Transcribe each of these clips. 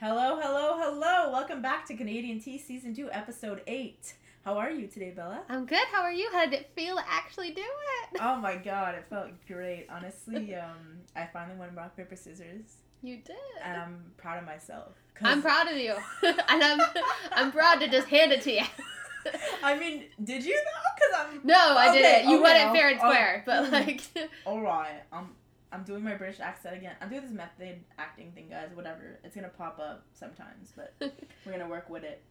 Hello, hello, hello. Welcome back to Canadian Tea Season 2, Episode 8. How are you today, Bella? I'm good. How are you? How did it feel to actually do it? Oh my god, it felt great. Honestly, um, I finally won rock, paper, scissors. You did. And I'm proud of myself. I'm proud of you. and I'm I'm proud to just hand it to you. I mean, did you though? Because I'm. no, I didn't. You won okay, it fair and I'll- square. But mm. like Alright, I'm, I'm doing my British accent again. I'm doing this method acting thing, guys. Whatever. It's gonna pop up sometimes, but we're gonna work with it.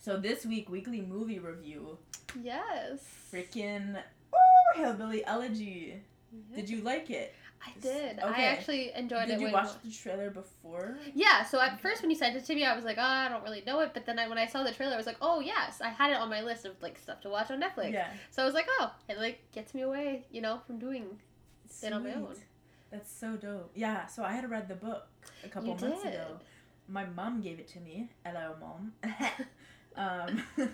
So this week, weekly movie review. Yes. Freaking. Oh, Hillbilly Elegy. Did you like it? I did. I actually enjoyed Did it. Did you watch the trailer before? Yeah, so at first when you sent it to me, I was like, oh, I don't really know it. But then I, when I saw the trailer, I was like, oh yes, I had it on my list of like stuff to watch on Netflix. Yeah. So I was like, oh, it like gets me away, you know, from doing. It on my own. That's so dope. Yeah, so I had read the book a couple You months did. ago. My mom gave it to me. Hello, mom. um,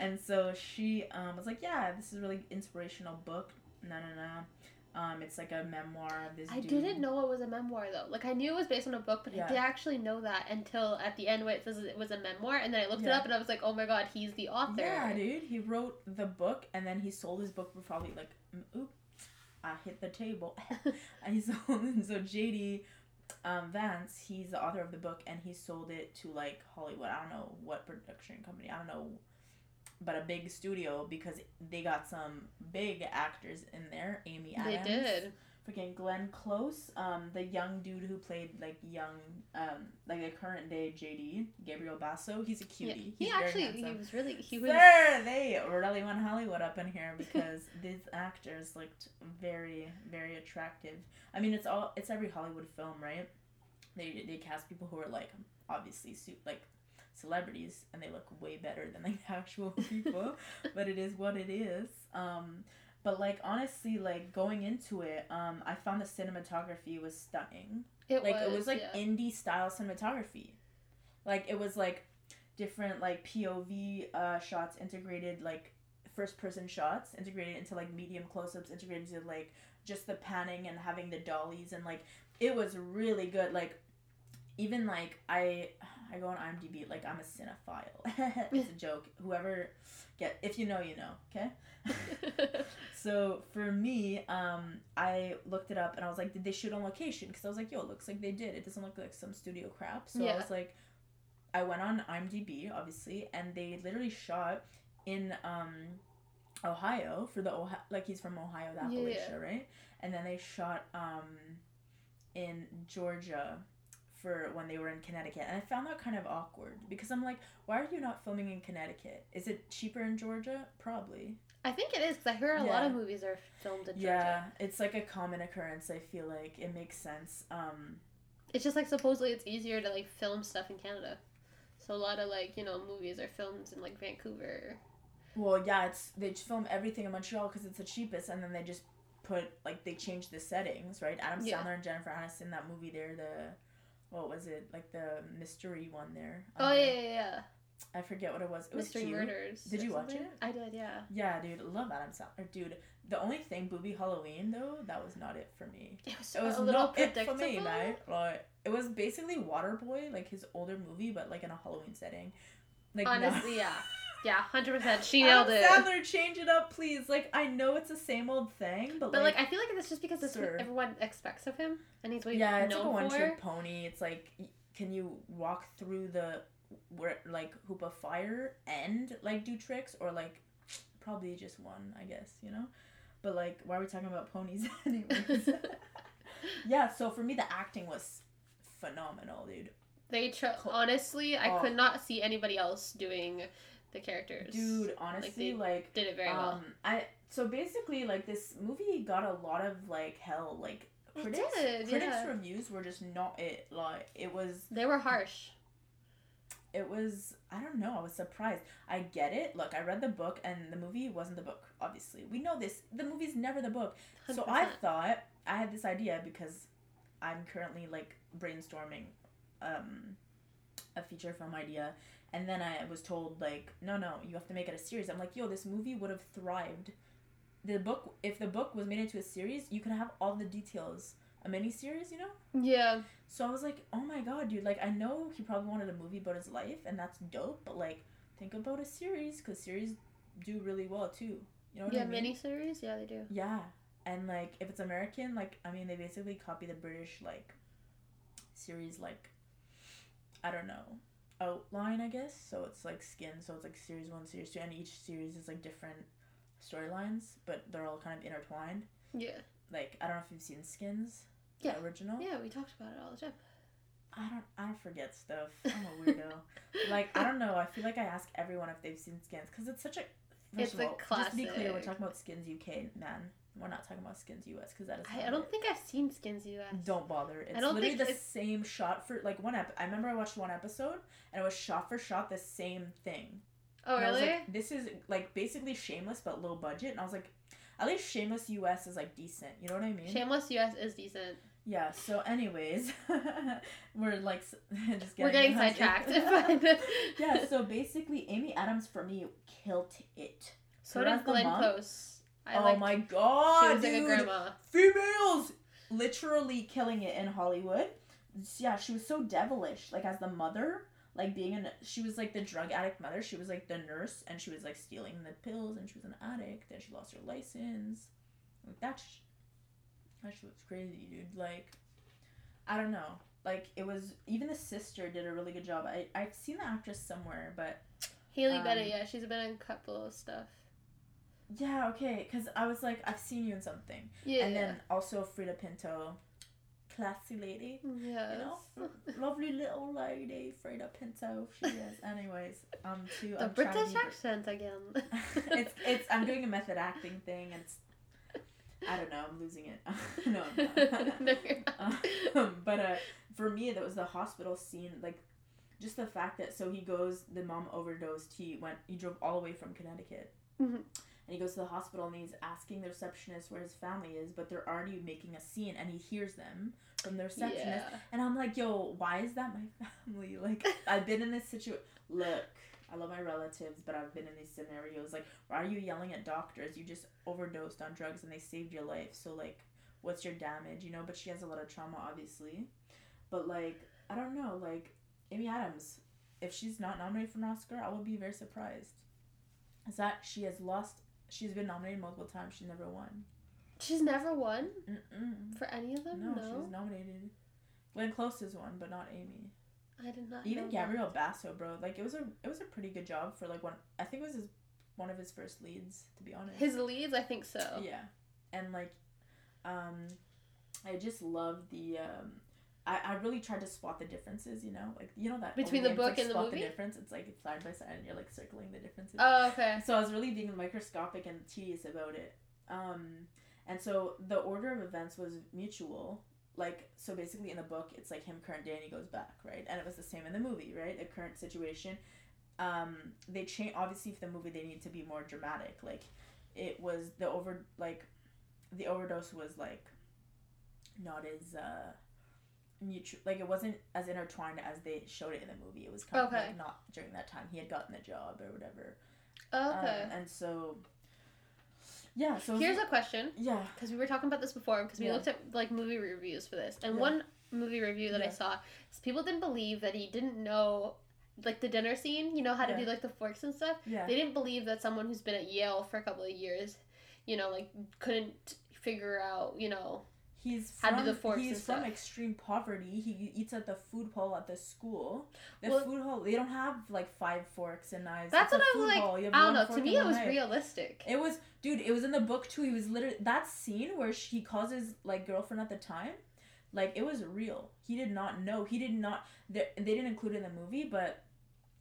and so she um, was like, "Yeah, this is a really inspirational book." No, no, no. Um, it's like a memoir of this. I dude. didn't know it was a memoir though. Like I knew it was based on a book, but Yeah. I didn't actually know that until at the end where it says it was a memoir, and then I looked it up and I was like, oh my god, he's the author. Yeah, dude. He wrote the book, and then he sold his book for probably like, oop, I hit the table. and sold it. So JD um, Vance, he's the author of the book, and he sold it to like Hollywood. I don't know what production company. I don't know, but a big studio because they got some big actors in there. Amy Adams. They did. Freaking Glenn Close, um, the young dude who played like young, um, like the current day JD, Gabriel Basso. He's a Yeah. cutie. He very actually handsome. he was really he was Sir, they really went Hollywood up in here because these actors looked very, very attractive. I mean, it's all it's every Hollywood film, right? They they cast people who are like obviously su- like celebrities, and they look way better than like actual people. but it is what it is. Um, but like honestly, like going into it, um, I found the cinematography was stunning. It like was it was like yeah. indie style cinematography. Like it was like different like pov uh shots integrated like first person shots integrated into like medium close-ups integrated into like just the panning and having the dollies and like it was really good. Like even like i i go on imdb like i'm a cinephile it's a joke whoever get if you know you know okay so for me, um, I looked it up and I was like, did they shoot on location? Because I was like, yo, it looks like they did. It doesn't look like some studio crap. So I was like, I went on IMDb, obviously, and they literally shot in um, Ohio for the Ohio, like he's from Ohio, the Appalachia, yeah. right? And then they shot um, in Georgia for when they were in Connecticut. And I found that kind of awkward because I'm like, why are you not filming in Connecticut? Is it cheaper in Georgia? Probably. I think it is because I hear a lot of movies are filmed in Georgia. Yeah, it's like a common occurrence. I feel like it makes sense. Um, It's just like supposedly it's easier to like film stuff in Canada. So a lot of like you know movies are filmed in like Vancouver. well, yeah, it's they just film everything in Montreal because it's the cheapest, and then they just put like they change the settings, right? Adam Yeah. Sandler and Jennifer Aniston that movie there, the what was it like the mystery one there? Oh Um, yeah, yeah, yeah. I forget what it was. It was Mystery cute. Murders. Did you watch something. it? I did, yeah. Yeah, dude, love Adam Sandler, dude. The only thing, Hubie Halloween though, that was not it for me. It was, It was a little predictable. for me, right? Like it was basically Waterboy, like his older movie, but like in a Halloween setting. Like no. Honestly, yeah, yeah, hundred percent. She Adam nailed it. Sandler, change it up, please. Like I know it's the same old thing, but, But like, like, I feel like it's just because what everyone expects of him, and he's what yeah, it's like a one trick pony. It's like, can you walk through the where like hoop of fire and like do tricks, or like probably just one, I guess you know. But like, why are we talking about ponies anyways? yeah, so for me, the acting was phenomenal, dude. They tr- honestly, I Oh. could not see anybody else doing the characters. Dude, honestly, they like did it very well. Um, I so basically like this movie got a lot of like hell. Like It critics, did, critics yeah. reviews were just not it. Like it was, They were harsh. it was. I don't know. I was surprised. I get it. Look, I read the book, and the movie wasn't the book. Obviously, we know this. The movie's never the book. So 100%. I thought I had this idea because I'm currently like brainstorming um, a feature film idea, and then I was told like, no, no, you have to make it a series. I'm like, yo, this movie would have thrived. The book, if the book was made into a series, you could have all the details a mini series, you know. Yeah. So I was like, oh my god, dude! Like I know he probably wanted a movie about his life, and that's dope. But like, think about a series, cause series do really well too. You know what Yeah, I mean? miniseries. Yeah, they do. Yeah, and like if it's American, like I mean, they basically copy the British like series, like I don't know outline, I guess. So it's like Skin, so it's like series one, series two, and each series is like different storylines, but they're all kind of intertwined. Yeah. Like I don't know if you've seen Skins, Yeah. the original. Yeah, we talked about it all the time. I don't I forget stuff. I'm a weirdo. like I don't know. I feel like I ask everyone if they've seen Skins because it's such a. First It's of a all, just to be clear, we're talking about Skins UK, man. We're not talking about Skins US because that is. I, I don't it. think I've seen Skins US. Don't bother. It's don't literally think the it's- same shot for like one ep. I remember I watched one episode and it was shot for shot the same thing. Oh And I really? like, this is like basically Shameless but low budget, and I was like, at least Shameless US is like decent. You know what I mean? Shameless US is decent. yeah. So, anyways, we're like just We're getting sidetracked. yeah. So basically, Amy Adams for me killed it. So Her did as the Glenn mom? Close. I oh my She god, was like a dude! grandma. females literally killing it in Hollywood. Yeah, she was so devilish. Like as the mother, like being an she was like the drug addict mother. She was like the nurse, and she was like stealing the pills, and she was an addict. Then she lost her license. Like that, sh- that shit was crazy, dude. Like, I don't know. Like it was even the sister did a really good job. I I've seen the actress somewhere, but Haley Um, Bennett, yeah, she's been in a couple of stuff. Yeah, okay. Cause I was like, I've seen you in something, Yeah. and then also Freida Pinto, classy lady. Yeah. You know, lovely little lady, Freida Pinto. She is. Anyways, um, to the I'm to British be- accent again. it's it's. I'm doing a method acting thing, and it's. I don't know. I'm losing it. no, I'm. No, not. um, but uh, for me, that was the hospital scene. Like, just the fact that so he goes, the mom overdosed. He went. He drove all the way from Connecticut. Mhm. And he goes to the hospital and he's asking the receptionist where his family is, but they're already making a scene, and he hears them from the receptionist. Yeah. And I'm like, yo, why is that my family? Like, I've been in this situation. Look, I love my relatives, but I've been in these scenarios. Like, why are you yelling at doctors? You just overdosed on drugs and they saved your life. So, like, what's your damage? You know, but she has a lot of trauma, obviously. But, like, I don't know. Like, Amy Adams, if she's not nominated for an Oscar, I will be very surprised. Is that she has lost, she's been nominated multiple times. She never won. She's never won Mm-mm. for any of them. No, No, she was nominated. Glenn Close is one, but not Amy. I did not. Even Gabriel Basso, bro, like it was a it was a pretty good job for like one. I think it was his one of his first leads, to be honest. His leads, I think so. yeah, and like, um, I just love the um. I, I really tried to spot the differences, you know, like you know that Between the book like, and the movie? The difference, it's like side by side, and you're like circling the differences. Oh, okay. So I was really being microscopic and tedious about it. Um, and so the order of events was mutual. Like, so basically in the book, it's like him, current day, and he goes back, right? And it was the same in the movie, right? The current situation. Um, they change, obviously, for the movie, they need to be more dramatic. Like, it was the over, like, the overdose was like not as, uh, mutual like it wasn't as intertwined as they showed it in the movie it was kind Okay. of like not during that time he had gotten the job or whatever Okay. um, and so, yeah. So Here's a question yeah. because we were talking about this before because we Yeah. looked at like movie reviews for this, and Yeah. one movie review that I saw is people didn't believe that he didn't know like the dinner scene. You know how to Yeah. do like the forks and stuff. Yeah. They didn't believe that someone who's been at Yale for a couple of years, you know, like couldn't figure out, you know. He's from, the forks he's from stuff. extreme poverty. He eats at the food hall at the school. The Well- food hall they don't have like five forks and knives. That's It's what I was food like. hall. I don't know. To me, it was knife. realistic. It was, dude. It was in the book too. He was literally that scene where she calls his like girlfriend at the time. Like it was real. He did not know. He did not. They, they didn't include it in the movie, but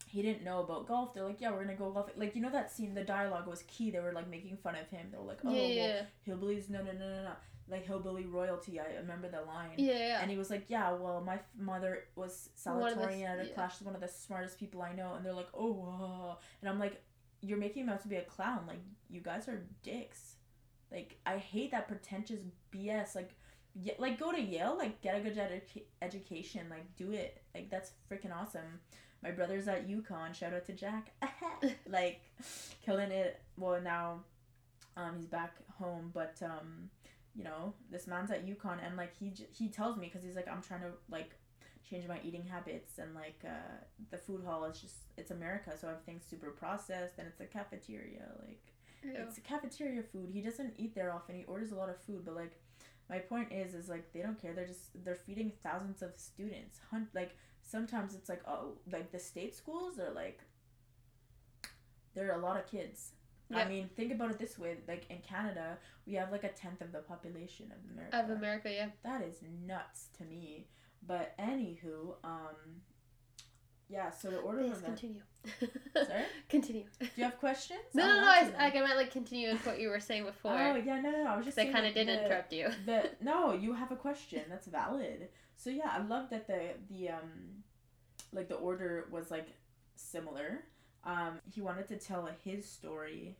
he didn't know about golf. They're like, yeah, we're gonna go golf. Like you know that scene. The dialogue was key. They were like making fun of him. They were like, oh, yeah, well, yeah, hillbillies, no, no, no, no, no. Like hillbilly royalty. I remember the line. yeah, yeah. And he was like, yeah, well, my f- mother was salutatorian at a yeah. class. She's one of the smartest people I know. And they're like, oh, whoa. And I'm like, you're making him out to be a clown. Like, you guys are dicks. Like, I hate that pretentious BS. Like, yeah, like go to Yale. Like, get a good edu- education. Like, do it. Like, that's freaking awesome. My brother's at UConn. Shout out to Jack. like, killing it. Well, now, um, he's back home, but um, you know, this man's at UConn and like he j- he tells me because he's like I'm trying to like change my eating habits and like uh, the food hall is just it's America so everything's super processed and it's a cafeteria like Ew. it's a cafeteria food. He doesn't eat there often. He orders a lot of food, but like my point is is like they don't care. They're just they're feeding thousands of students. Hun- like sometimes it's like oh like the state schools are like there are a lot of kids. I mean, think about it this way: like in Canada, we have like a tenth of the population of America. Of America, yeah. That is nuts to me. But anywho, um, yeah. So the order Please of events. continue. Sorry? Continue. Do you have questions? No, no, no. I, answer like, I meant like continue with what you were saying before. Oh yeah, no, no, no. I was just. I kind of did the- interrupt you. the no you have a question that's valid so yeah i love that the the um like the order was like similar um he wanted to tell his story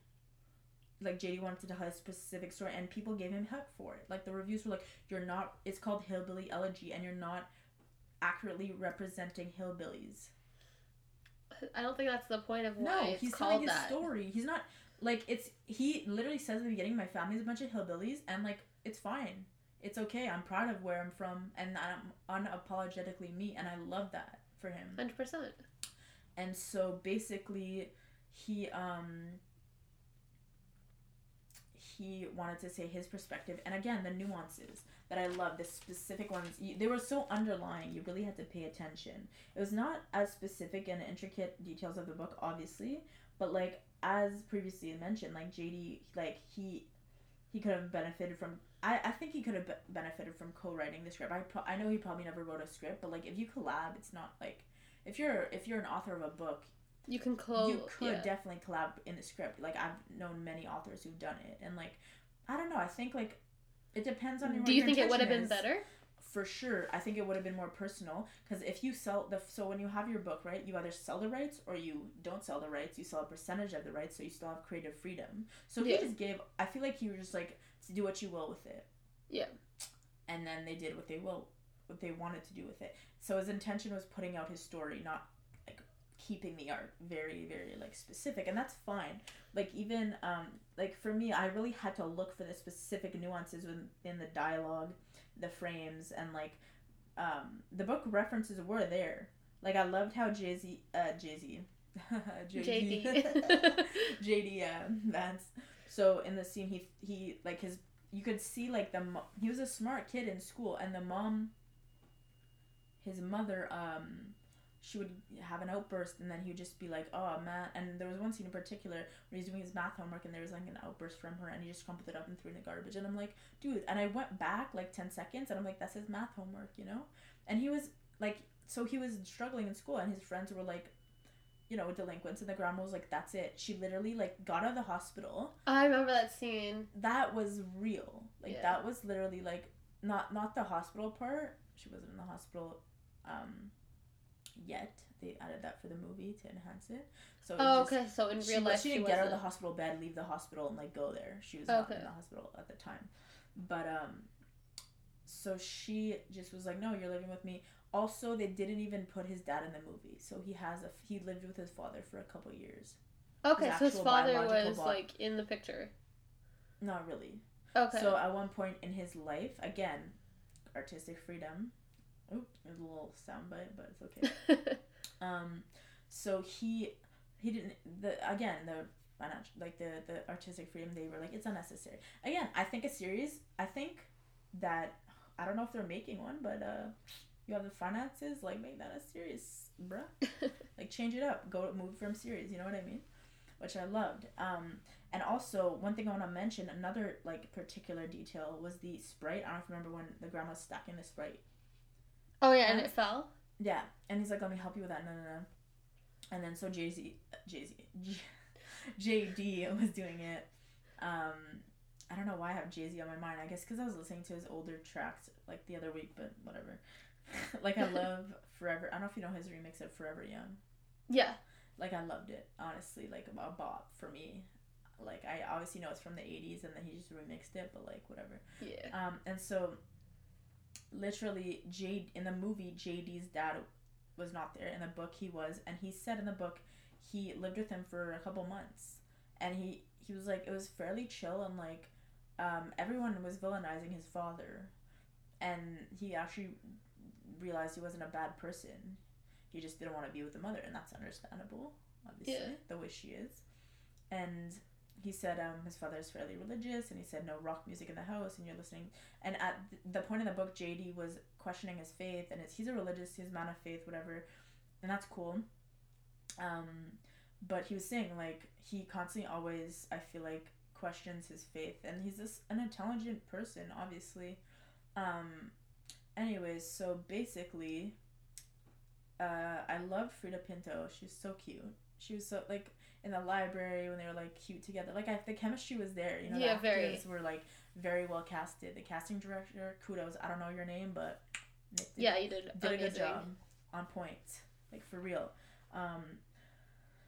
like jd wanted to tell his specific story and people gave him help for it. Like the reviews were like you're not it's called hillbilly elegy and you're not accurately representing hillbillies. I don't think that's the point of why no it's he's telling his that. story. He's not like it's he literally says at the beginning my family's a bunch of hillbillies and like it's fine. It's okay. I'm proud of where i'm from and i'm unapologetically me and i love that for him. Hundred percent. and so basically he um he wanted to say his perspective and again the nuances that i love the specific ones they were so underlying you really had to pay attention. It was not as specific and intricate details of the book obviously but like as previously mentioned like jd like he he could have benefited from I, I think he could have be- benefited from co-writing the script. I, pro- I know he probably never wrote a script but like if you collab it's not like if you're if you're an author of a book You can close. you could yeah. definitely collab in the script like i've known many authors who've done it and like i don't know i think like it depends on your Do you your think it would have been better? for sure i think it would have been more personal because if you sell the so when you have your book right you either sell the rights or you don't sell the rights you sell a percentage of the rights so you still have creative freedom so Yeah. he just gave i feel like he was just like to do what you will with it Yeah. and then they did what they will what they wanted to do with it so his intention was putting out his story not keeping the art very very like specific and that's fine like even um like for me i really had to look for the specific nuances in, in the dialogue the frames and like um the book references were there like i loved how jay-z uh jay-z JD. jd uh, Vance. so in the scene he he like his you could see like the mo- he was a smart kid in school and the mom his mother um she would have an outburst and then he would just be like oh man and there was one scene in particular where he's doing his math homework and there was like an outburst from her and he just crumpled it up and threw it in the garbage and i'm like dude and i went back like 10 seconds and i'm like that's his math homework you know and he was like so he was struggling in school and his friends were like you know delinquents and the grandma was like that's it she literally like got out of the hospital I remember that scene. that was real. Like Yeah. that was literally like not not the hospital part. She wasn't in the hospital um yet. They added that for the movie to enhance it. So it Oh, was just- okay. So in she, real wa- life, she she, didn't get out of the hospital bed, leave the hospital, and like go there. She was not in the hospital at the time. But um, so she just was like, "No, you're living with me." Also, they didn't even put his dad in the movie, so he has a he lived with his father for a couple years. Okay, his so his father was like in the picture. Not really. Okay. So at one point in his life, again, artistic freedom. Oop, there's a little soundbite, but it's okay. um, so he he didn't the again the financial like the the artistic freedom they were like it's unnecessary. Again, I think a series. I think that I don't know if they're making one, but uh, you have the finances like make that a series, bruh. like change it up, go move from series. You know what I mean? Which I loved. Um, and also, one thing I want to mention, another like particular detail was the sprite. I don't know if you remember when the grandma grandma's stacking the sprite. Oh yeah, and it fell. Yeah, and he's like, "Let me help you with that." No, no, no. And then so Jay Z, Jay Z, JD was doing it. Um, I don't know why I have Jay Z on my mind. I guess because I was listening to his older tracks like the other week, but whatever. like I love Forever. I don't know if you know his remix of Forever Young. Yeah. Like I loved it, honestly. Like a bop for me. Like I obviously know it's from the '80s, and then he just remixed it, but like whatever. Yeah. Um, and so, literally, Jade in the movie, JD's dad was not there. In the book, he was, and he said in the book he lived with him for a couple months, and he he was like it was fairly chill and like um, everyone was villainizing his father, and he actually realized he wasn't a bad person. He just didn't want to be with the mother, and that's understandable, obviously, Yeah. the way she is. And he said um, his father is fairly religious, and he said no rock music in the house, and you're listening. And at the point in the book, JD was questioning his faith, and he's a religious, he's a man of faith, whatever, and that's cool. Um, but he was saying like he constantly always I feel like questions his faith, and he's just an intelligent person, obviously. Um, anyways, so basically, uh, I love Freida Pinto. she's so cute. She was so like in the library when they were like cute together. Like I, the chemistry was there. You know, Yeah, the very. actors were like very well casted. The casting director, kudos. I don't know your name, but did Yeah, you did. did a good job on point like for real um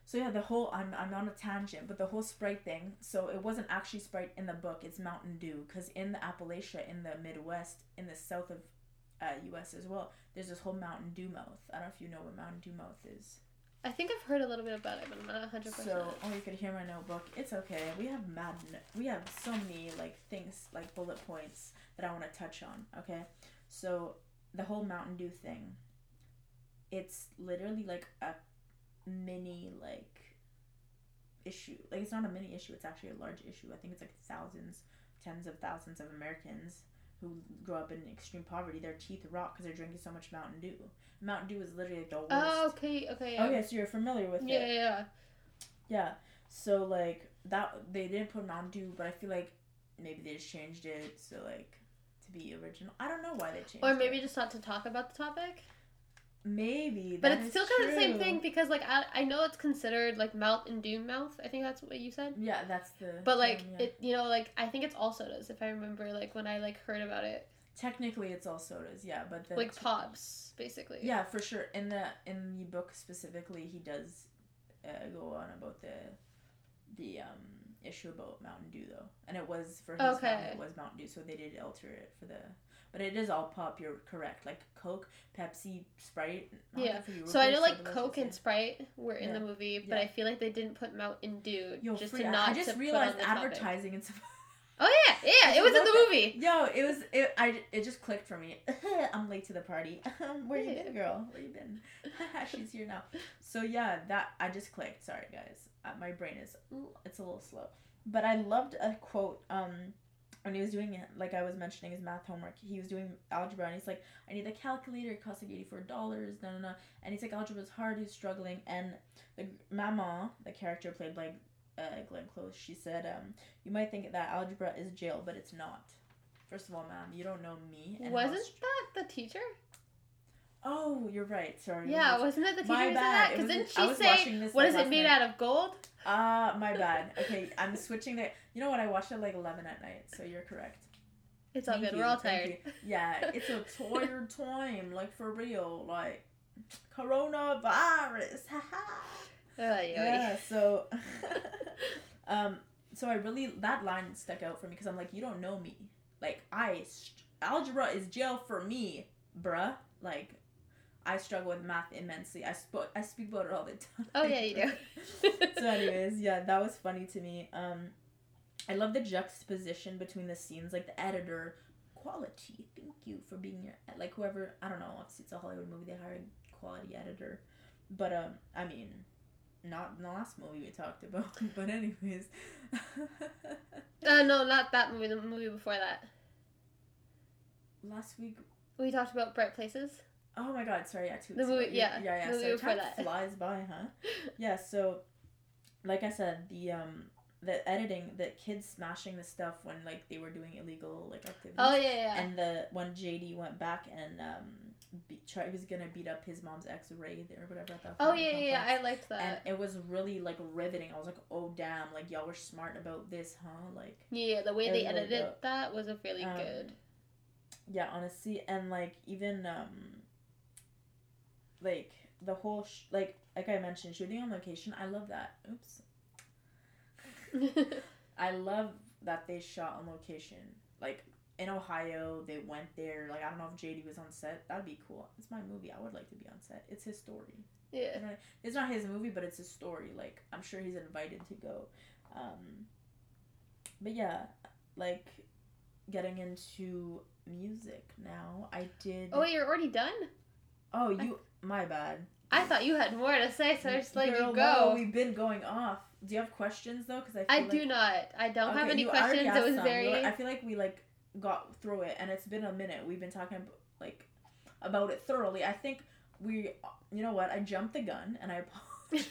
so yeah the whole I'm, I'm on a tangent but the whole sprite thing so it wasn't actually sprite in the book it's mountain dew because in the appalachia in the midwest in the south of uh, us as well there's this whole mountain dew mouth i don't know if you know what mountain dew mouth is I think I've heard a little bit about it, but I'm not 100%. so oh you could hear my notebook. It's okay. We have mad we have so many like things like bullet points that i want to touch on okay? So the whole mountain dew thing it's literally like a mini like issue. Like it's not a mini issue it's actually a large issue. I think it's like thousands tens of thousands of americans who grow up in extreme poverty their teeth rot because they're drinking so much mountain dew mountain dew is literally like the oh, worst Oh, okay, okay. Yeah. Oh, okay so you're familiar with yeah, it yeah, yeah. yeah. So like that they didn't put Mountain Dew, but I feel like maybe they just changed it so like to be original. I don't know why they changed Or it. maybe just not to talk about the topic. Maybe. But it's still kind of the same thing because, like, I, I know it's considered, like, Mountain Dew mouth. I think that's what you said. Yeah, that's the. But, like, term, yeah. it, you know, like, I think it's all sodas, if I remember, like, when I, like, heard about it. technically it's all sodas, yeah, but the Like, pops, basically. Yeah, for sure. In the in the book specifically, he does uh, go on about the the um issue about Mountain Dew though, and it was for his Okay. family, it was Mountain Dew, so they did alter it for the. But it is all pop. You're correct. Like Coke, Pepsi, Sprite. Yeah. good for you. So I know, like, Coke and Sprite were in Yeah. the movie, but Yeah. I feel like they didn't put Mountain Dew. Yo, just free, to not I just realized put on the topic. advertising and stuff. Oh, yeah, yeah, it was in the movie. Yo, it was it. I it just clicked for me. I'm late to the party. Where you been, girl? Where you been? She's here now. So yeah, that I just clicked. Sorry guys, uh, my brain is it's a little slow. But I loved a quote. Um, when he was doing it, like I was mentioning his math homework, he was doing algebra, and he's like, "I need the calculator. It costs like eighty four dollars." No, no, no. And he's like, "Algebra is hard. He's struggling." And the mama, the character played by uh, Glenn Close, she said, um, "You might think that algebra is jail, but it's not." First of all, ma'am, you don't know me. and Wasn't that the teacher? Oh, you're right. Sorry. Yeah, was- wasn't it the teacher my bad. that? Because didn't she was say, what like, it made night. out of gold? Ah, my bad. Okay, I'm switching the. You know what? I watched it like 11 at night, so you're correct. It's all Thank good. you, We're all tired. you. Yeah, it's a tired time, like for real, like coronavirus. ay. yeah. So, um, so I really that line stuck out for me because I'm like, you don't know me. Like I, st- algebra is jail for me, bruh. Like. I struggle with math immensely. I spoke. I speak about it all the time. Oh, yeah, you do. so anyways yeah that was funny to me um i love the juxtaposition between the scenes like the editor quality thank you for being your like whoever i don't know obviously it's a hollywood movie they hired quality editor but um i mean not in the last movie we talked about but anyways Uh, no, not that movie. The movie before that. last week We talked about Bright Places. oh my god sorry yeah two The movie- yeah, yeah yeah the movie so before time that. flies by huh yeah so like i said the um the editing the kids smashing the stuff when like they were doing illegal like activities Oh, yeah, yeah. and the when jd went back and um be, try, he was gonna beat up his mom's ex ray or whatever at that oh, yeah, yeah, yeah. I liked that. and it was really like riveting i was like oh damn like y'all were smart about this huh like Yeah, the way they edited dope. that was a really Um, good. yeah honestly and like even um like the whole sh- like like i mentioned shooting on location i love that oops I love that they shot on location. Like in Ohio, they went there. Like I don't know if JD was on set. That'd be cool. It's my movie. I would like to be on set. It's his story. yeah. It's not his movie, but it's his story. Like I'm sure he's invited to go. Um, but yeah, like getting into music now. I did. Oh, wait, you're already done? Oh, you. My bad. I thought you had more to say, so I just let Girl, you go. we've been going off. Do you have questions though? Because I. I feel do not. I don't have any questions. It was some. very. I feel like we like got through it, and it's been a minute. We've been talking like about it thoroughly. I think we. You know what? I jumped the gun, and I apologize.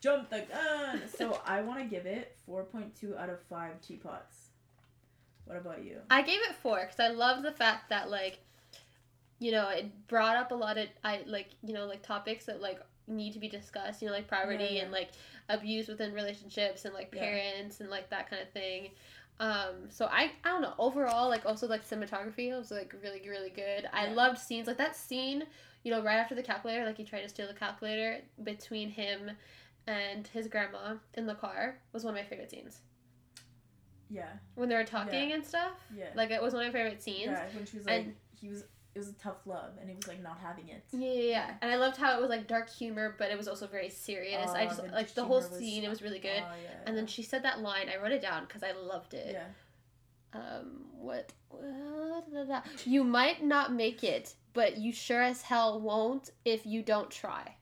jumped the gun. So I want to give it four point two out of five teapots. What about you? I gave it four because I love the fact that like, you know, it brought up a lot of I like you know like topics that like need to be discussed. You know, like poverty yeah. and like abuse within relationships and like Yeah. parents and like that kind of thing. Um, so I I don't know overall like also like cinematography was like really really good. I loved scenes like that scene. You know, right after the calculator, like he tried to steal the calculator between him and his grandma in the car was one of my favorite scenes Yeah, when they were talking and stuff. yeah. Like it was one of my favorite scenes. yeah, when she was like, and- he was. It was a tough love, and it was like not having it. Yeah, yeah, yeah. And I loved how it was like dark humor, but it was also very serious. I Oh, just the like the whole humor was- scene. It was really good. Oh, yeah, And then she said that line. I wrote it down because I loved it. yeah. Um, what? uh. You might not make it, but you sure as hell won't if you don't try.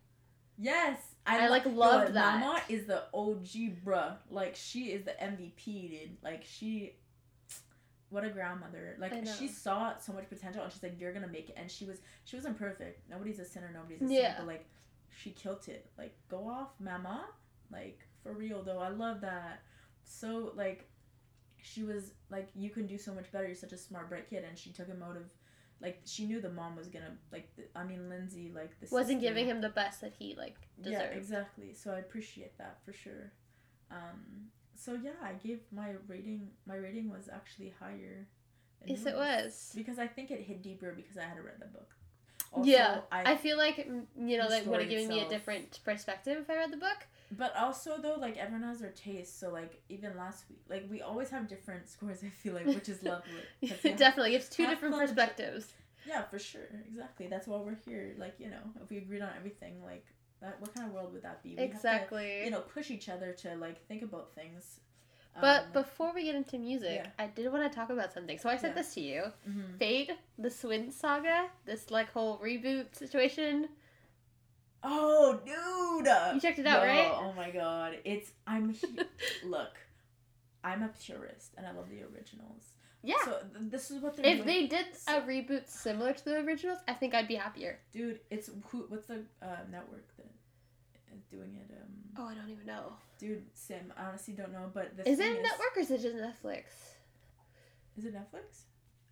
Yes, I, lo- like, Yo, that. Mama is the OG, bruh. Like she is the MVP, dude. Like she, what a grandmother. Like she saw so much potential, and she's like, "You're gonna make it." And she was, she wasn't perfect. Nobody's a sinner. Nobody's a Yeah. sinner. But like, she killed it. Like, go off, Mama. Like for real though, I love that. So like, she was like, "You can do so much better. You're such a smart, bright kid," and she took him out of. Like she knew the mom was gonna like. The, I mean, Lindsay like the Wasn't sister- giving him the best that he like deserved. yeah, exactly. So I appreciate that for sure. Um, so yeah, I gave my rating. My rating was actually higher. than Yes, it was. because I think it hit deeper because I had read the book. yeah, I, I, feel like mm, you know that would have given me a different perspective if I read the book. but also though, like everyone has their taste. So like even last week, like we always have different scores. I feel like, which is lovely. have- definitely gives two different fun perspectives. Yeah, for sure. Exactly. That's why we're here. Like you know, if we agreed on everything, like that, what kind of world would that be? We have to, Exactly. you know, push each other to like think about things. But Um, before we get into music, yeah. I did want to talk about something. So I sent Yeah. this to you. mhm. Fate, the Winx saga, this like whole reboot situation. Oh, dude! You checked it out, Yo, right? Oh my god, it's I'm look, I'm a purist and I love the originals. Yeah. So th- this is what they're if doing. they did a reboot similar to the originals, I think I'd be happier. dude, it's who? What's the uh, network that is doing it? Um, Oh, I don't even know. dude, Sim. I honestly don't know, but the Is it network or is it just Netflix? Is it Netflix?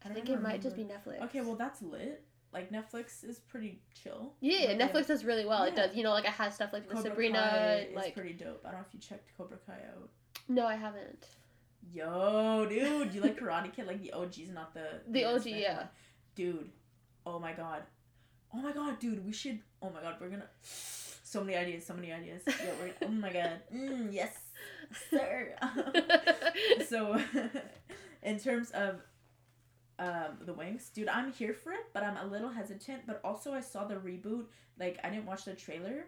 I, don't think it might just be remember. Netflix. Okay, well that's lit. Like Netflix is pretty chill. Yeah, Like, Netflix does really well. It does. You know, like it has stuff like the Sabrina. Kai Like pretty dope. I don't know if you checked Cobra Kai out. no, I haven't. Yo, dude, you like Karate Kid, like the OGs, not the The OG, yeah. one. Dude, oh my god, oh my god, dude, we should. Oh my god, we're gonna. So many ideas, so many ideas. Yeah, we're. Oh my god, mm, yes, sir. so, in terms of um the Winx, dude, I'm here for it, but I'm a little hesitant. But also, I saw the reboot. Like, I didn't watch the trailer.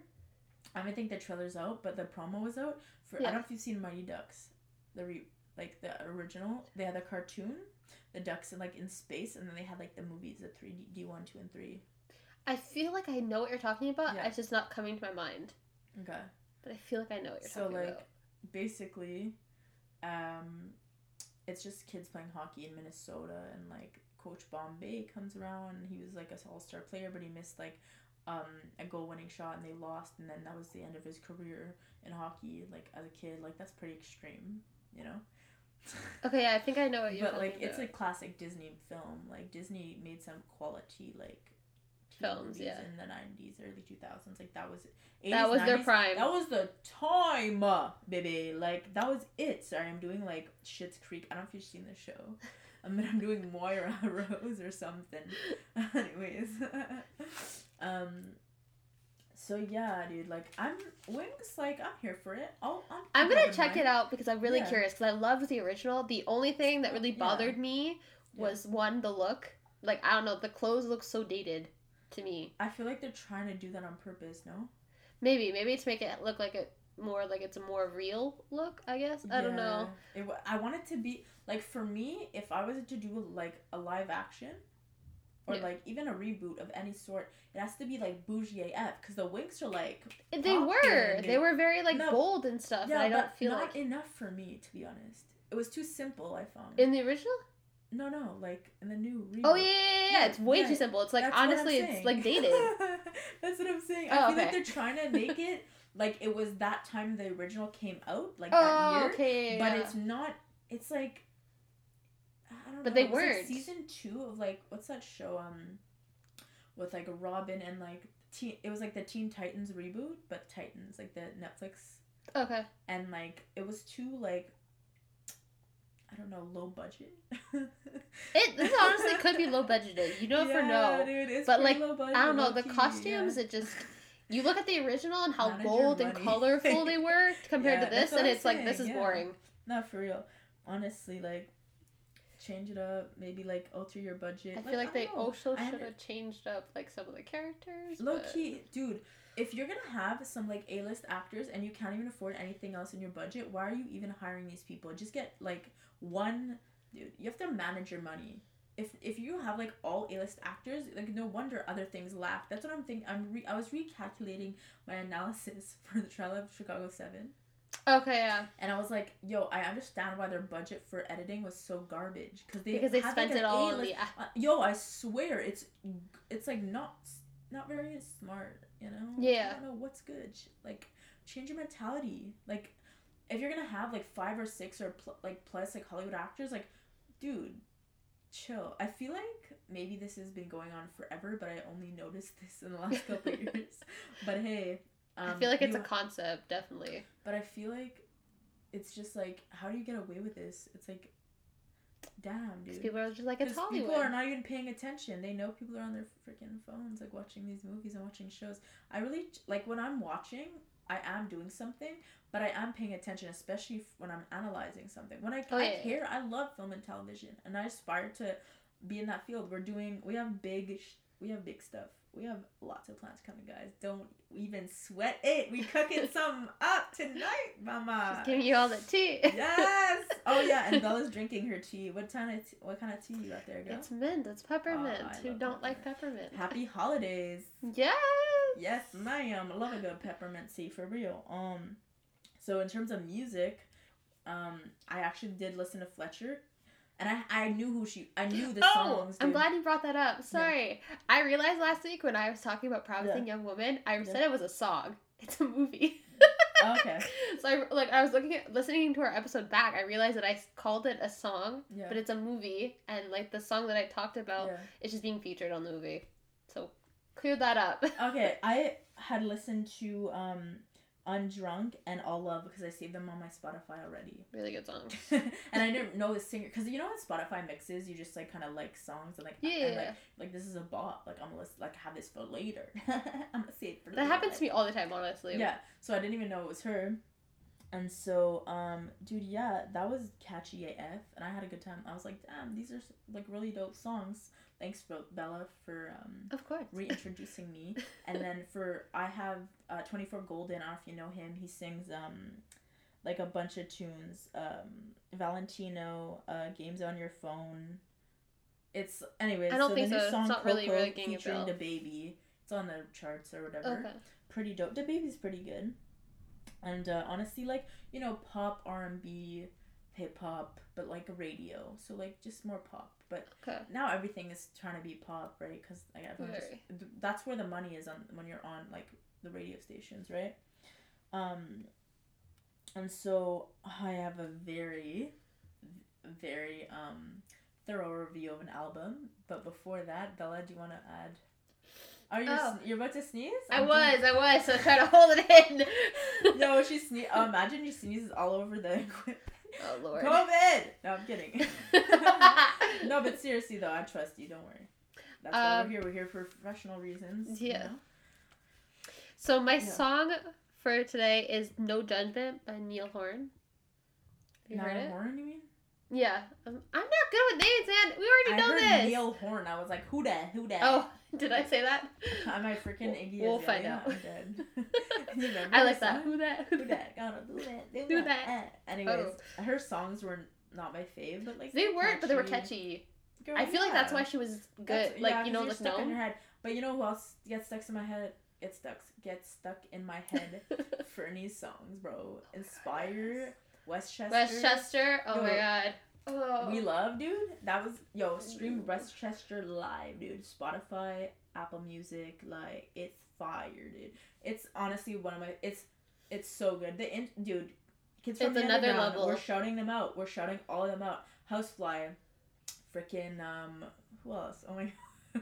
I don't think the trailer's out, but the promo was out. For I don't know if you've seen Mighty Ducks, the re like the original. They had the cartoon, the ducks in like in space, and then they had like the movies, the three D one, two, and three. I feel like I know what you're talking about. Yeah. It's just not coming to my mind. Okay. But I feel like I know what you're So talking like, about. So like, basically, um, it's just kids playing hockey in Minnesota, and like Coach Bombay comes around. And he was like an all star player, but he missed like um a goal winning shot, and they lost, and then that was the end of his career in hockey. Like as a kid, like that's pretty extreme, you know. Okay, yeah, I think I know what you're but like it's a classic Disney film. Like Disney made some quality like Films, yeah. in the nineties, early two thousands. Like that was 80s, That was their prime. That was the time, baby. Like that was it. Sorry, I'm doing like Schitt's Creek. I don't know if you've seen the show. I mean, I'm doing Moira Rose or something. Anyways, um. So yeah, dude. Like I'm Winx. Like I'm here for it. I'll, I'll I'm gonna check mind. it out because I'm really Yeah. curious because I loved the original. The only thing that really Yeah. bothered me was one the look. Like I don't know, the clothes look so dated to me. I feel like they're trying to do that on purpose. No. Maybe maybe to make it look like it more like it's a more real look. I guess I don't know. It, I want it to be like for me, if I was to do like a live action, or Yeah. like even a reboot of any sort, it has to be like bougie AF because the Winx are like They were they were very like No. bold and stuff. yeah, and I but don't feel not like enough for me to be honest. It was too simple. I found. in the original. no, no, like in the new reboot. Oh yeah, yeah, yeah, It's way yeah. too simple. It's like That's what I'm honestly, it's like dated. That's what I'm saying. Oh, I feel okay. like they're trying to make it like it was that time the original came out, like oh, that year. okay. but it's not. It's like I don't But know. they was, like, weren't. season two of like what's that show? Um, with like Robin and like teen. It was like the Teen Titans reboot, but Titans like the Netflix, okay. and like it was too like. I don't know, low budget. It this honestly could be low budgeted. You don't ever know. Dude, it's But, like, budget, I don't know the costumes. yeah. It just you look at the original and how bold and colorful they were compared Yeah, to this, and it's like this is yeah. boring. Not for real. Honestly, like change it up. Maybe like alter your budget. I feel like I they know. also should have changed up like some of the characters. Low but- key, dude. If you're gonna have some like A list actors and you can't even afford anything else in your budget, why are you even hiring these people? Just get like one, dude. You have to manage your money. If if you have like all A list actors, like no wonder other things lack. That's what I'm thinking. I'm re- I was recalculating my analysis for the trial of Chicago Seven. Okay, yeah, And I was like, yo, I understand why their budget for editing was so garbage because they because they spent like, it all A-list- the. uh, yo, I swear it's it's like not not very smart, you know? Yeah. I don't know what's good. Like change your mentality. Like if you're gonna have like five or six or pl- like plus like Hollywood actors, like dude, chill. I feel like maybe this has been going on forever, but I only noticed this in the last couple of years. But hey. Um, I feel like it's you a concept, definitely. but I feel like it's just like, how do you get away with this? It's like, damn, dude. people are just like it's Hollywood. people are not even paying attention. They know people are on their freaking phones, like watching these movies and watching shows. I really like when I'm watching. I am doing something, but I am paying attention, especially when I'm analyzing something. When I, Oh, I yeah, yeah. care, I love film and television, and I aspire to be in that field. We're doing, we have big, we have big stuff. We have lots of plans coming, guys. Don't even sweat it. We cooking some up tonight, mama. Just giving you all the tea. yes. Oh yeah, and Bella's drinking her tea. What kind of tea, what kind of tea you got there, girl? It's mint. It's peppermint. Oh, Who don't like peppermint? Happy holidays. Yes. Yes, ma'am. I love a good peppermint tea for real. Um, so in terms of music, um, I actually did listen to Fletcher, and I I knew who she I knew the Oh, songs. I'm glad you brought that up. Sorry. I realized last week when I was talking about Promising Young Woman, I said it was a song. It's a movie. Okay. so I like I was looking at listening to our episode back. I realized that I called it a song, Yeah. but it's a movie, and like the song that I talked about Yeah. is just being featured on the movie. So clear that up. Okay, I had listened to um Undrunk and All Love because I saved them on my Spotify already. really good song. and I didn't know the singer because you know when Spotify mixes, you just like kind of like songs and like Yeah. and, like, like this is a bop. Like I'm gonna listen, like have this for later. I'm gonna save it for that later. That happens to me all the time, honestly. Yeah, so I didn't even know it was her. And so, um, dude, yeah, that was catchy AF, and I had a good time. I was like, damn, these are like really dope songs. Thanks, Be- Bella, for um, Of course. reintroducing me. And then for I have uh, 24 Golden. I don't know if you know him. He sings um like a bunch of tunes. Um, Valentino, uh, Games on Your Phone. It's anyways. I don't so think the new so. It's song not really Coco ringing a featuring DaBaby. It's on the charts or whatever. Okay. Pretty dope. DaBaby's pretty good. And uh, honestly, like you know, pop, R and B, hip hop, but like radio. So like just more pop. But Okay. now everything is trying to be pop, right? Because like everyone Very. th- that's where the money is on when you're on like the radio stations, right? Um, and so I have a very, very um thorough review of an album. But before that, Bella, do you want to add? Are you Oh. you're about to sneeze? I I'm was, I was, so I tried to hold it in. No, she sneeze. Oh, imagine you sneezes all over the equipment. Oh lord. COVID. No, I'm kidding. no, but seriously though, I trust you. Don't worry. That's why Um, we're here. We're here for professional reasons. you yeah. know? So my Yeah. song for today is "No Judgment" by Neil Horn. Have you heard it? Horan, you mean? Yeah. Um, I'm not good with names, man. We already I know heard this. Neil Horn. I was like, who that? Who that? Oh, did I say that? Am I freaking Iggy We'll find out. I'm dead. I like that. Who that? Who that? Gotta do that. Do, Do that. that. eh. Anyways, her songs were not my fave, but like They weren't, but they were catchy. Girl, I feel like that's why she was good. That's- like yeah, you know, like you're stuck in your head. But you know who else gets stuck in my head? Gets stuck. Gets stuck in my head. Fernie's songs, bro. Inspire. Westchester. Westchester. Oh my god. Oh. We love, dude. That was yo stream Westchester live, dude. Spotify, Apple Music, like it's fire, dude. It's honestly one of my. It's it's so good. The in, dude, kids from It's the another level. We're shouting them out. We're shouting all of them out. Housefly, freaking um, who else? Oh my.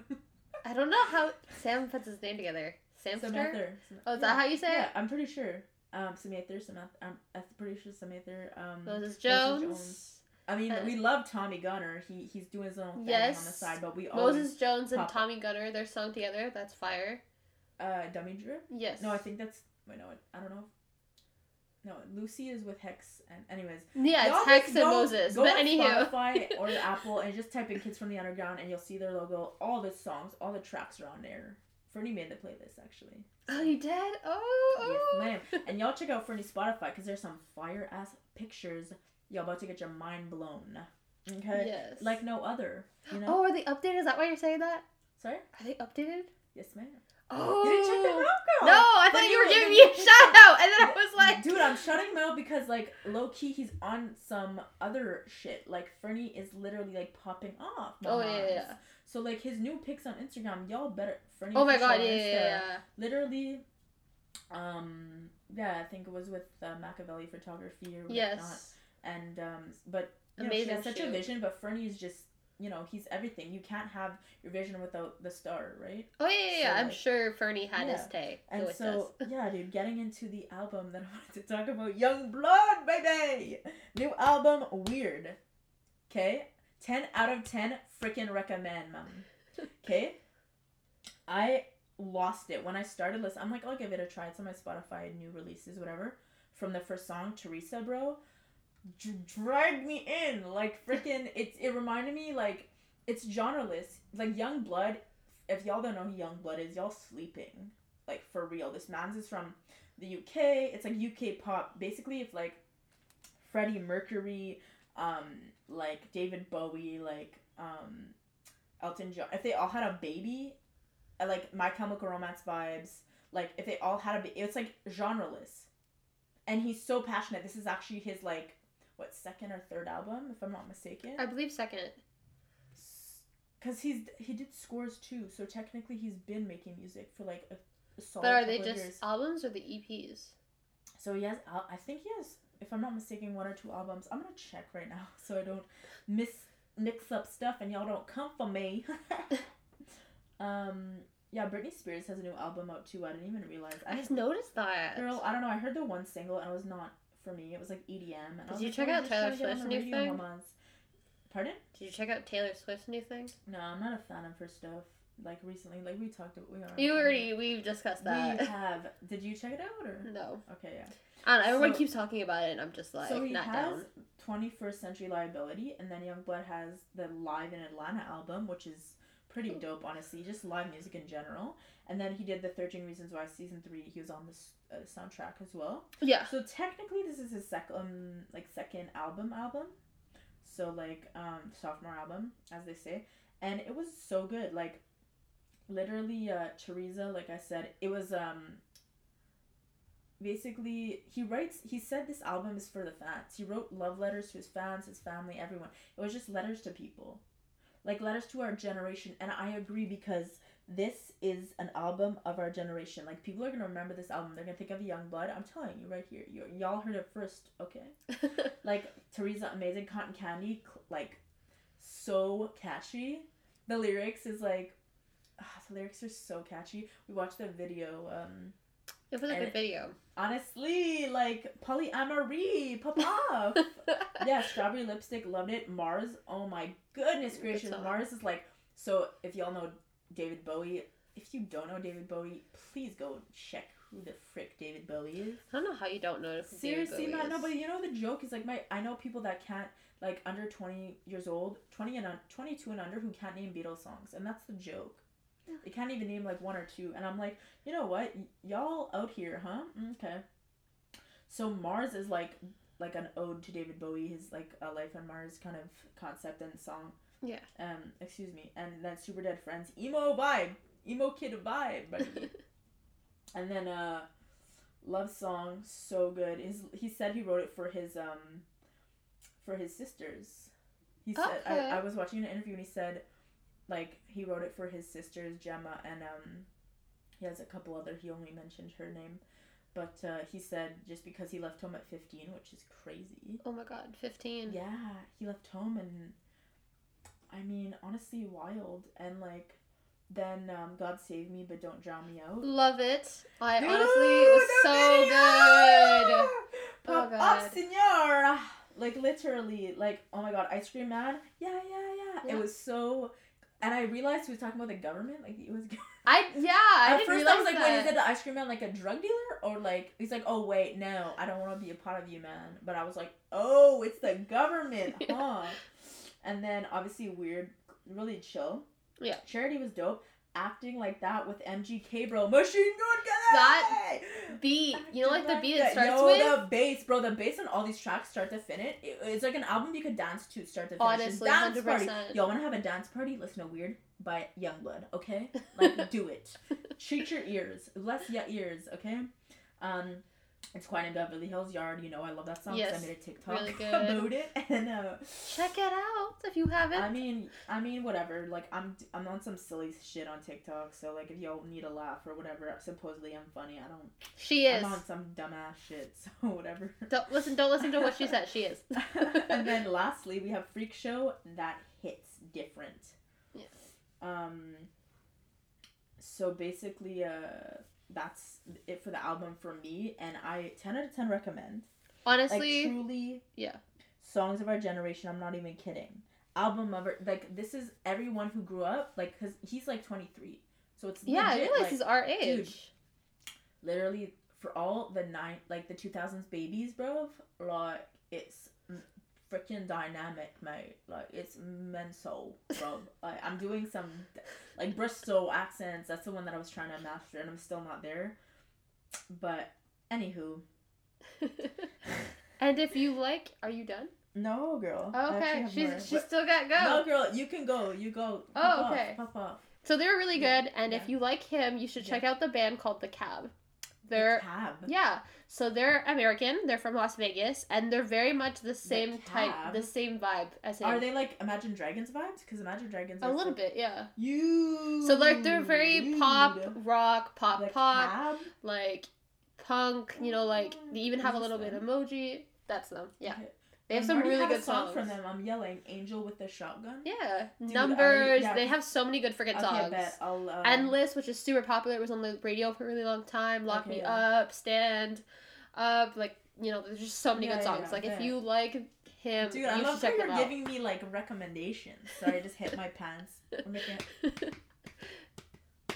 I don't know how Sam puts his name together. Samster. Samather. Oh, is that how you say it? Yeah, it? I'm pretty sure. Um, Samather, Samath. I'm, I'm pretty sure Samather. Um, Moses Moses Jones. I mean, we love Tommy Gunner. He he's doing his own thing on the side, but we always Moses Jones and Tommy Gunner, their song together. That's fire. uh Dummy Drip. Yes. No, I think that's wait no, I don't know. No, Lucy is with Hex and anyways. Yeah, it's Hex and go- Moses. Go But on anywho. Spotify or the Apple and just type in Kids from the Underground and you'll see their logo. All the songs, all the tracks are on there. Fernie made the playlist actually. Oh, you did? Oh, Yes, oh. ma'am. And y'all check out Fernie's Spotify because there's some fire ass pictures. Y'all about to get your mind blown. Okay. Yes. Like no other. You know. Oh, are they updated? Is that why you're saying that? Sorry. Are they updated? Yes, ma'am. Oh. You didn't check them out, girl. No, I thought you you were giving me a shout out, and then I was like, dude, I'm shutting him out because like low key he's on some other shit. Like Fernie is literally like popping off. Oh yeah, yeah, yeah. So like his new pics on Instagram, y'all better Fernie. Oh my god, yeah, yeah, yeah. yeah. Literally, um, yeah, I think it was with uh, Machiavelli Photography or whatnot. Yes. And um, but you know, she has such a vision, but Fernie is just. You know, he's everything. You can't have your vision without the star, right? Oh yeah, yeah, yeah. So, I'm like- sure Fernie had his Yeah. take. And so so, yeah, dude, getting into the album that I wanted to talk about, Yungblud, baby! New album, Weird. Okay? 10 out of 10, freaking recommend, mom. Okay? I lost it when I started listening. I'm like, I'll give it a try. It's on my Spotify, new releases, whatever. From the first song, Teresa, bro, d- dragged me in. Like, freaking, it, it reminded me, like, it's genreless. Like, Yungblud, if y'all don't know who Yungblud is, y'all sleeping like for real. This man's is from the UK. It's like UK pop. Basically, it's like Freddie Mercury, um, like David Bowie, like um, Elton John. If they all had a baby, like My Chemical Romance vibes. Like if they all had a, ba- it's like genreless, and he's so passionate. This is actually his like what second or third album, if I'm not mistaken. I believe second. Because he's he did scores too, so technically he's been making music for like a, a solid. But are they just years. albums or the EPs? So he has, I think he has, if I'm not mistaken, one or two albums. I'm gonna check right now so I don't miss mix up stuff and y'all don't come for me. um, yeah, Britney Spears has a new album out too. I didn't even realize. I I just noticed that. girl, I don't know. I heard the one single and it was not for me. It was like EDM. And I Did was you like, check "Oh, out Taylor Swift's new thing? mamas." Pardon? Did you check out Taylor Swift's new thing? No, I'm not a fan of her stuff. Like recently, like we talked about. We are. You already we've discussed that. We have. Did you check it out or? no. Okay, yeah. I know. Everyone So- keeps talking about it, and I'm just like so he not has down. 21st Century Liability, and then Yungblud has the Live in Atlanta album, which is pretty dope, honestly. Just live music in general. And then he did the 13 Reasons Why season three. He was on this uh, soundtrack as well. Yeah. So technically, this is his second, um, like second album album. So like um, sophomore album, as they say, and it was so good. Like literally, uh, Teresa, like I said, it was um. Basically, he writes. He said this album is for the fans. He wrote love letters to his fans, his family, everyone. It was just letters to people, like letters to our generation. And I agree because this is an album of our generation. Like people are gonna remember this album. They're gonna think of Yungblud. I'm telling you right here. You y'all heard it first. Okay. Like Teresa, amazing cotton candy. cl- Like so catchy. The lyrics is like. ah, the lyrics are so catchy. We watched the video. Um, it was a and- good video. honestly, like polyamory, pop off. yeah, strawberry lipstick, loved it. Mars, oh my goodness Good gracious. Mars is like. So if y'all know David Bowie, if you don't know David Bowie, please go check who the frick David Bowie is? I don't know how you don't know. who David Seriously, Bowie man. No, but you know the joke is like my. I know people that can't like under twenty years old, twenty and un- twenty two and under who can't name Beatles songs, and that's the joke. They can't even name like one or two, and I'm like, you know what, Y- y'all out here, huh? Mm, Okay. So Mars is like like an ode to David Bowie, his like a life on Mars kind of concept and song. Yeah. Um, excuse me, and then Super Dead Friends, emo vibe, emo kid vibe, buddy. and then uh, love song, so good. His he said he wrote it for his um, for his sisters. He said Okay. I, I was watching an interview and he said, like he wrote it for his sisters Gemma and um, he has a couple other. He only mentioned her name. But uh, he said just because he left home at 15, which is crazy. oh my god, fifteen. Yeah, he left home and I mean, honestly wild and like then um, God save me but don't drown me out. Love it. I Dude, honestly it was so video! good. Pop Oh, up, God. senor! Like literally, like oh my god, ice cream man. Yeah, yeah, yeah. Yeah. It was so, and I realized he was talking about the government. Like it was. I yeah. I At first, I was like, that. wait, is it the ice cream man like a drug dealer or like he's like, oh wait, no, I don't want to be a part of you, man. But I was like, oh, it's the government, Yeah. huh? And then obviously weird, really chill. Yeah. Charity was dope. Acting like that with MGK, bro. Machine Gun Kelly. That beat. You know, like the beat it starts Yo, with. the bass, bro. The bass on all these tracks, start to finish, it, it's like an album you could dance to, start to finish. Honestly, dance hundred party. percent. Y'all wanna have a dance party? Listen to Weird by Yungblud, okay? Like, do it. Treat your ears. Bless your ears, okay? Um, it's Quiet in Beverly Hills. Yard. You know I love that song Yes, I made a TikTok really good. about it, and uh, Check it out if you haven't. I mean, I mean, whatever. Like, I'm I'm on some silly shit on TikTok, so like, if y'all need a laugh or whatever, supposedly I'm funny. I don't. she is. I'm on some dumbass shit, so whatever. Don't listen. Don't listen to what she said. She is. and then lastly, we have Freak Show that hits different. Yes. Um. So basically, uh, that's it for the album for me, and I ten out of ten recommend. Honestly, like truly, yeah. Songs of our generation. I'm not even kidding. Album of our like this is everyone who grew up like because he's like 23, so it's yeah. I realize like, he's our age. literally for all the nine like the 2000s babies bro like it's freaking dynamic mate. Like it's mental bro. Like i'm doing some like bristol accents. That's the one that i was trying to master and i'm still not there. But anywho. And if you like, are you done? no girl. I oh, Okay, she's more, she's but- still got go. no girl you can go. You go. Oh, Pop off, okay. pop off. So they're really Yeah, good, and if you like him, you should Yeah. check out the band called The Cab. The They're cab yeah, so they're American. They're from Las Vegas, and they're very much the same type, the same vibe as him. are they like imagine dragons vibes because imagine dragons a little bit, yeah. you So like they're very pop, rock, pop, The pop, cab? like punk. You know, like they even have a little bit them? emoji. That's them. Yeah, Okay. They have some really have good song songs. from them. I'm yelling "Angel with the Shotgun." Yeah, Dude, numbers. already- yeah. They have so many good freaking Okay, songs. I bet I'll. Uh, Endless, which is super popular, was on the radio for a really long time. Lock Okay, Me yeah. Up, Stand Up, like you know, there's just so many Yeah, good songs. I like if you like him, Dude, you I love how you're out. giving me like recommendations. Sorry, I just hit my pants.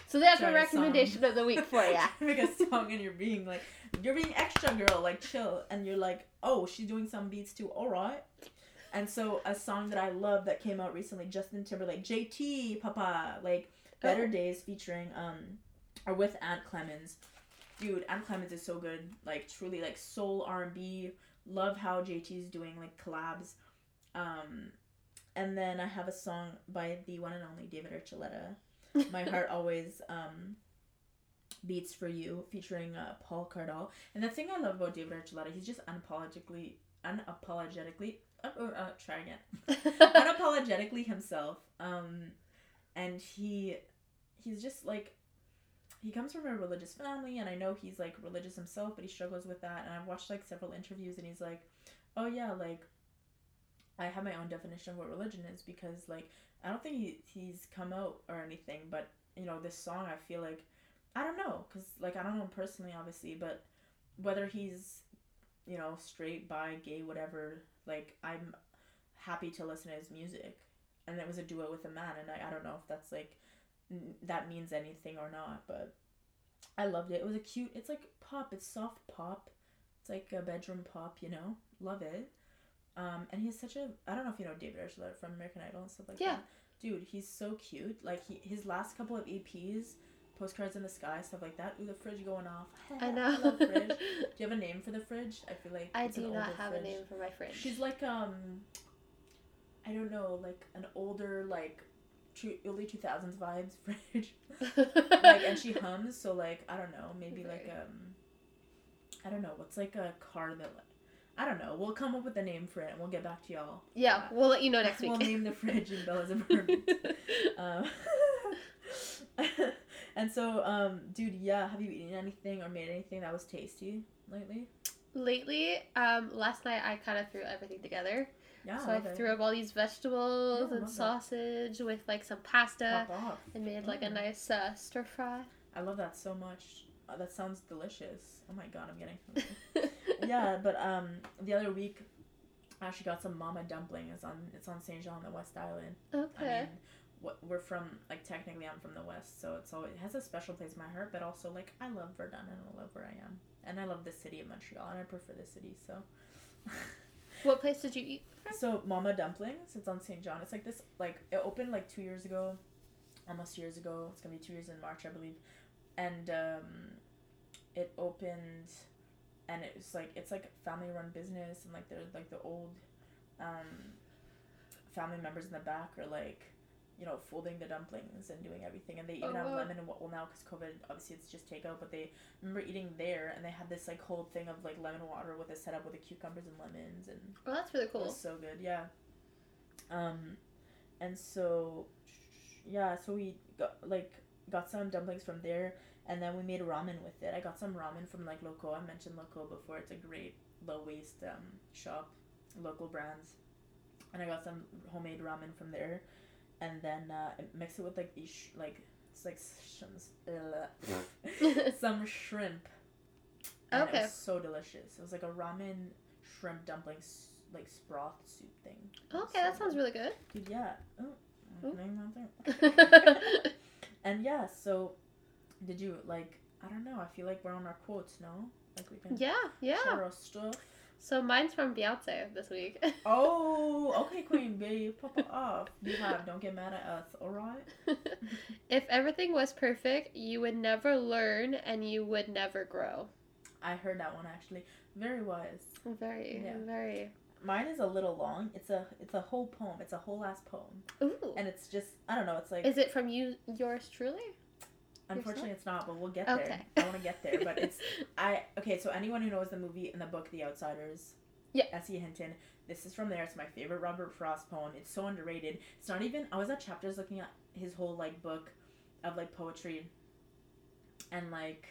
So that's my recommendation of the week for you. Make a song and you're being like, you're being extra girl, like chill, and you're like, oh, she's doing some beats too. All right. And so a song that I love that came out recently, Justin Timberlake, JT, Papa, like Better Oh. Days featuring um, or with Ant Clemons. Dude, Ant Clemons is so good. Like truly, like soul R and B. Love how JT's doing like collabs. Um, and then I have a song by the one and only David Archuleta. My heart always um beats for you, featuring uh, Paul Cardall. And the thing I love about David Archuleta, he's just unapologetically, unapologetically. Uh, uh, uh, try again unapologetically himself um and he he's just like he comes from a religious family and i know he's like religious himself but he struggles with that and i've watched like several interviews and he's like oh yeah like i have my own definition of what religion is because like i don't think he, he's come out or anything but you know this song i feel like i don't know because like i don't know him personally obviously but whether he's you know straight bi gay whatever like i'm happy to listen to his music and it was a duo with a man and i, I don't know if that's like n- that means anything or not but I loved it. It was a cute. It's like pop. It's soft pop. It's like a bedroom pop. You know, love it. Um, and he's such a. I don't know if you know David Archuleta from American Idol and stuff like Yeah. that. Dude, he's so cute. Like he, his last couple of EPs, postcards in the sky, stuff like that. Ooh, the fridge going off. I know. love fridge. Do you have a name for the fridge? I feel like I do not have fridge. a name for my fridge. She's like um, I don't know, like an older like, early two thousands vibes fridge. like and she hums, so like I don't know, maybe like um, I don't know, what's like a car that. I don't know. We'll come up with a name for it, and we'll get back to y'all. yeah, we'll let you know next week. We'll name the fridge in Bella's apartment. Um, and so, um, dude, yeah, have you eaten anything or made anything that was tasty lately? Lately, um, last night I kind of threw everything together. Yeah, so I threw up all these vegetables Yeah, and love that. sausage with like some pasta and made like a nice uh, stir fry. I love that so much. Uh, that sounds delicious. Oh my god, I'm getting hungry. Yeah, but um, the other week, I actually got some mama dumpling. It's on it's on Saint Jean, the West Island. Okay. I mean, what we're from like technically I'm from the West, so it's always it has a special place in my heart. But also like I love Verdun and I love where I am, and I love the city of Montreal, and I prefer the city. So, what place did you eat? so Mama Dumplings, it's on Saint John. It's like this like it opened like two years ago, almost two years ago. It's gonna be two years in March, I believe, and um, it opened, and it's like it's like a family run business, and like there's like the old, um, family members in the back are like, you know, folding the dumplings and doing everything, and they even Oh, have wow. lemon and wa- well now because COVID obviously it's just takeout, but they remember eating there, and they had this like whole thing of like lemon water with a setup with the cucumbers and lemons and. Oh, that's really It cool. was so good, yeah. Um, and so, yeah, so we got like got some dumplings from there, and then we made ramen with it. I got some ramen from like Loco. I mentioned Loco before. It's a great low waste um, shop, local brands, and I got some homemade ramen from there, and then uh, I mix it with like these sh- like it's like sh- some shrimp. And Okay. It was so delicious. It was like a ramen shrimp dumplings like broth soup thing. Okay, so that sounds good. really good. Dude, yeah. Oh, there. and yeah, so did you like? I don't know. I feel like we're on our quotes, no? Like we can yeah, yeah. share our stuff. So mine's from Beyonce this week. Oh, okay, Queen Bee, pop off. You have. Don't get mad at us, all right? if everything was perfect, you would never learn and you would never grow. I heard that one actually. Very wise. Very, Yeah. very. Mine is a little long. It's a it's a whole poem. It's a whole ass poem, Ooh. and it's just I don't know. It's like Is it from you, yours truly? Unfortunately it's not, but we'll get there. Okay. I want to get there, but it's I okay. So anyone who knows the movie and the book The Outsiders, Yeah. S.E. Hinton. This is from there. It's my favorite Robert Frost poem. It's so underrated. It's not even. I was at chapters looking at his whole like book of like poetry, and like.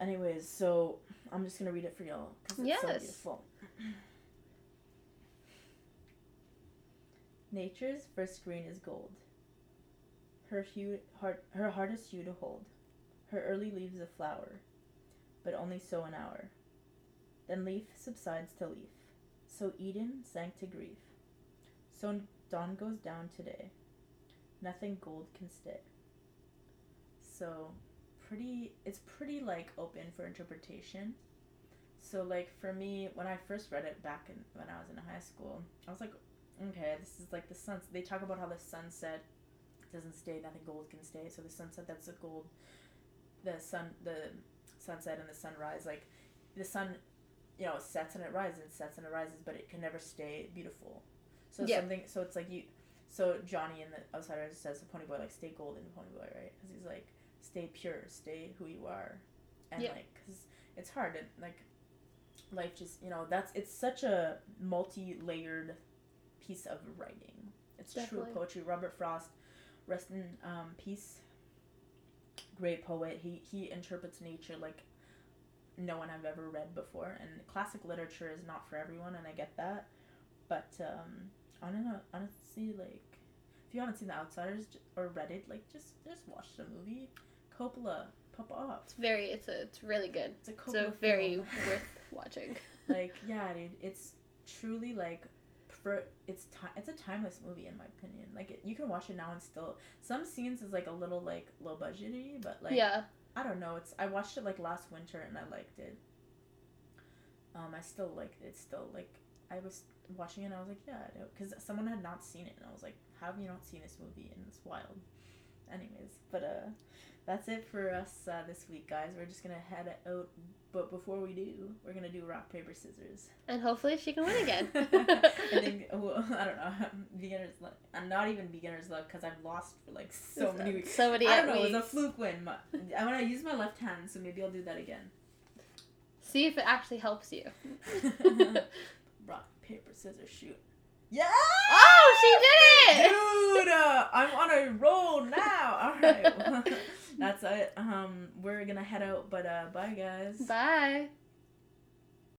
Anyways, so I'm just gonna read it for y'all because it's so beautiful. Nature's first green is gold. Her hue, heart, her hardest hue to hold. Her early leaves a flower, but only so an hour. Then leaf subsides to leaf. So Eden sank to grief. So dawn goes down today. Nothing gold can stay. So pretty it's pretty like open for interpretation. So like for me, when I first read it back in when I was in high school, I was like, okay, this is like the sun. They talk about how the sunset doesn't stay, nothing gold can stay. So the sunset, that's the gold. The sun, the sunset and the sunrise, like the sun, you know, sets and it rises, sets and it rises, but it can never stay beautiful. So Yeah. something, so it's like you, so Johnny in the Outsiders says the Ponyboy like, stay golden, Ponyboy, right? Because he's like, stay pure, stay who you are, and Yeah. like, cause it's hard, and like, life just, you know, that's it's such a multi-layered piece of writing. It's Definitely. true poetry. Robert Frost, rest in um, peace. Great poet. He he interprets nature like no one I've ever read before, and classic literature is not for everyone, and I get that. But um, I don't know. Honestly, like if you haven't seen The Outsiders or read it, like just just watch the movie. Coppola, pop off. It's very, it's a, it's really good. It's a Coppola So very film. worth watching. like yeah, dude. It's truly like for it's ti- it's a timeless movie in my opinion. Like it, you can watch it now and still some scenes is like a little like low budgety, but like yeah. I don't know. It's I watched it like last winter and I liked it. Um, I still like it. Still like I was watching it and I was like, yeah, because someone had not seen it and I was like, how have you not seen this movie? And it's wild. Anyways, but uh, that's it for us uh, this week, guys. We're just gonna head out, but before we do, we're gonna do rock paper scissors. And hopefully she can win again. I think well, I don't know beginner's luck. I'm not even beginner's luck because I've lost for like so many weeks. So many I don't know. It was a fluke win. My- I want to use my left hand, so maybe I'll do that again. See if it actually helps you. Rock, paper, scissors, shoot. Yeah! Oh, she did it! Dude, uh, I'm on a roll now. All right, that's it. Um, we're gonna head out, but uh, bye, guys. Bye.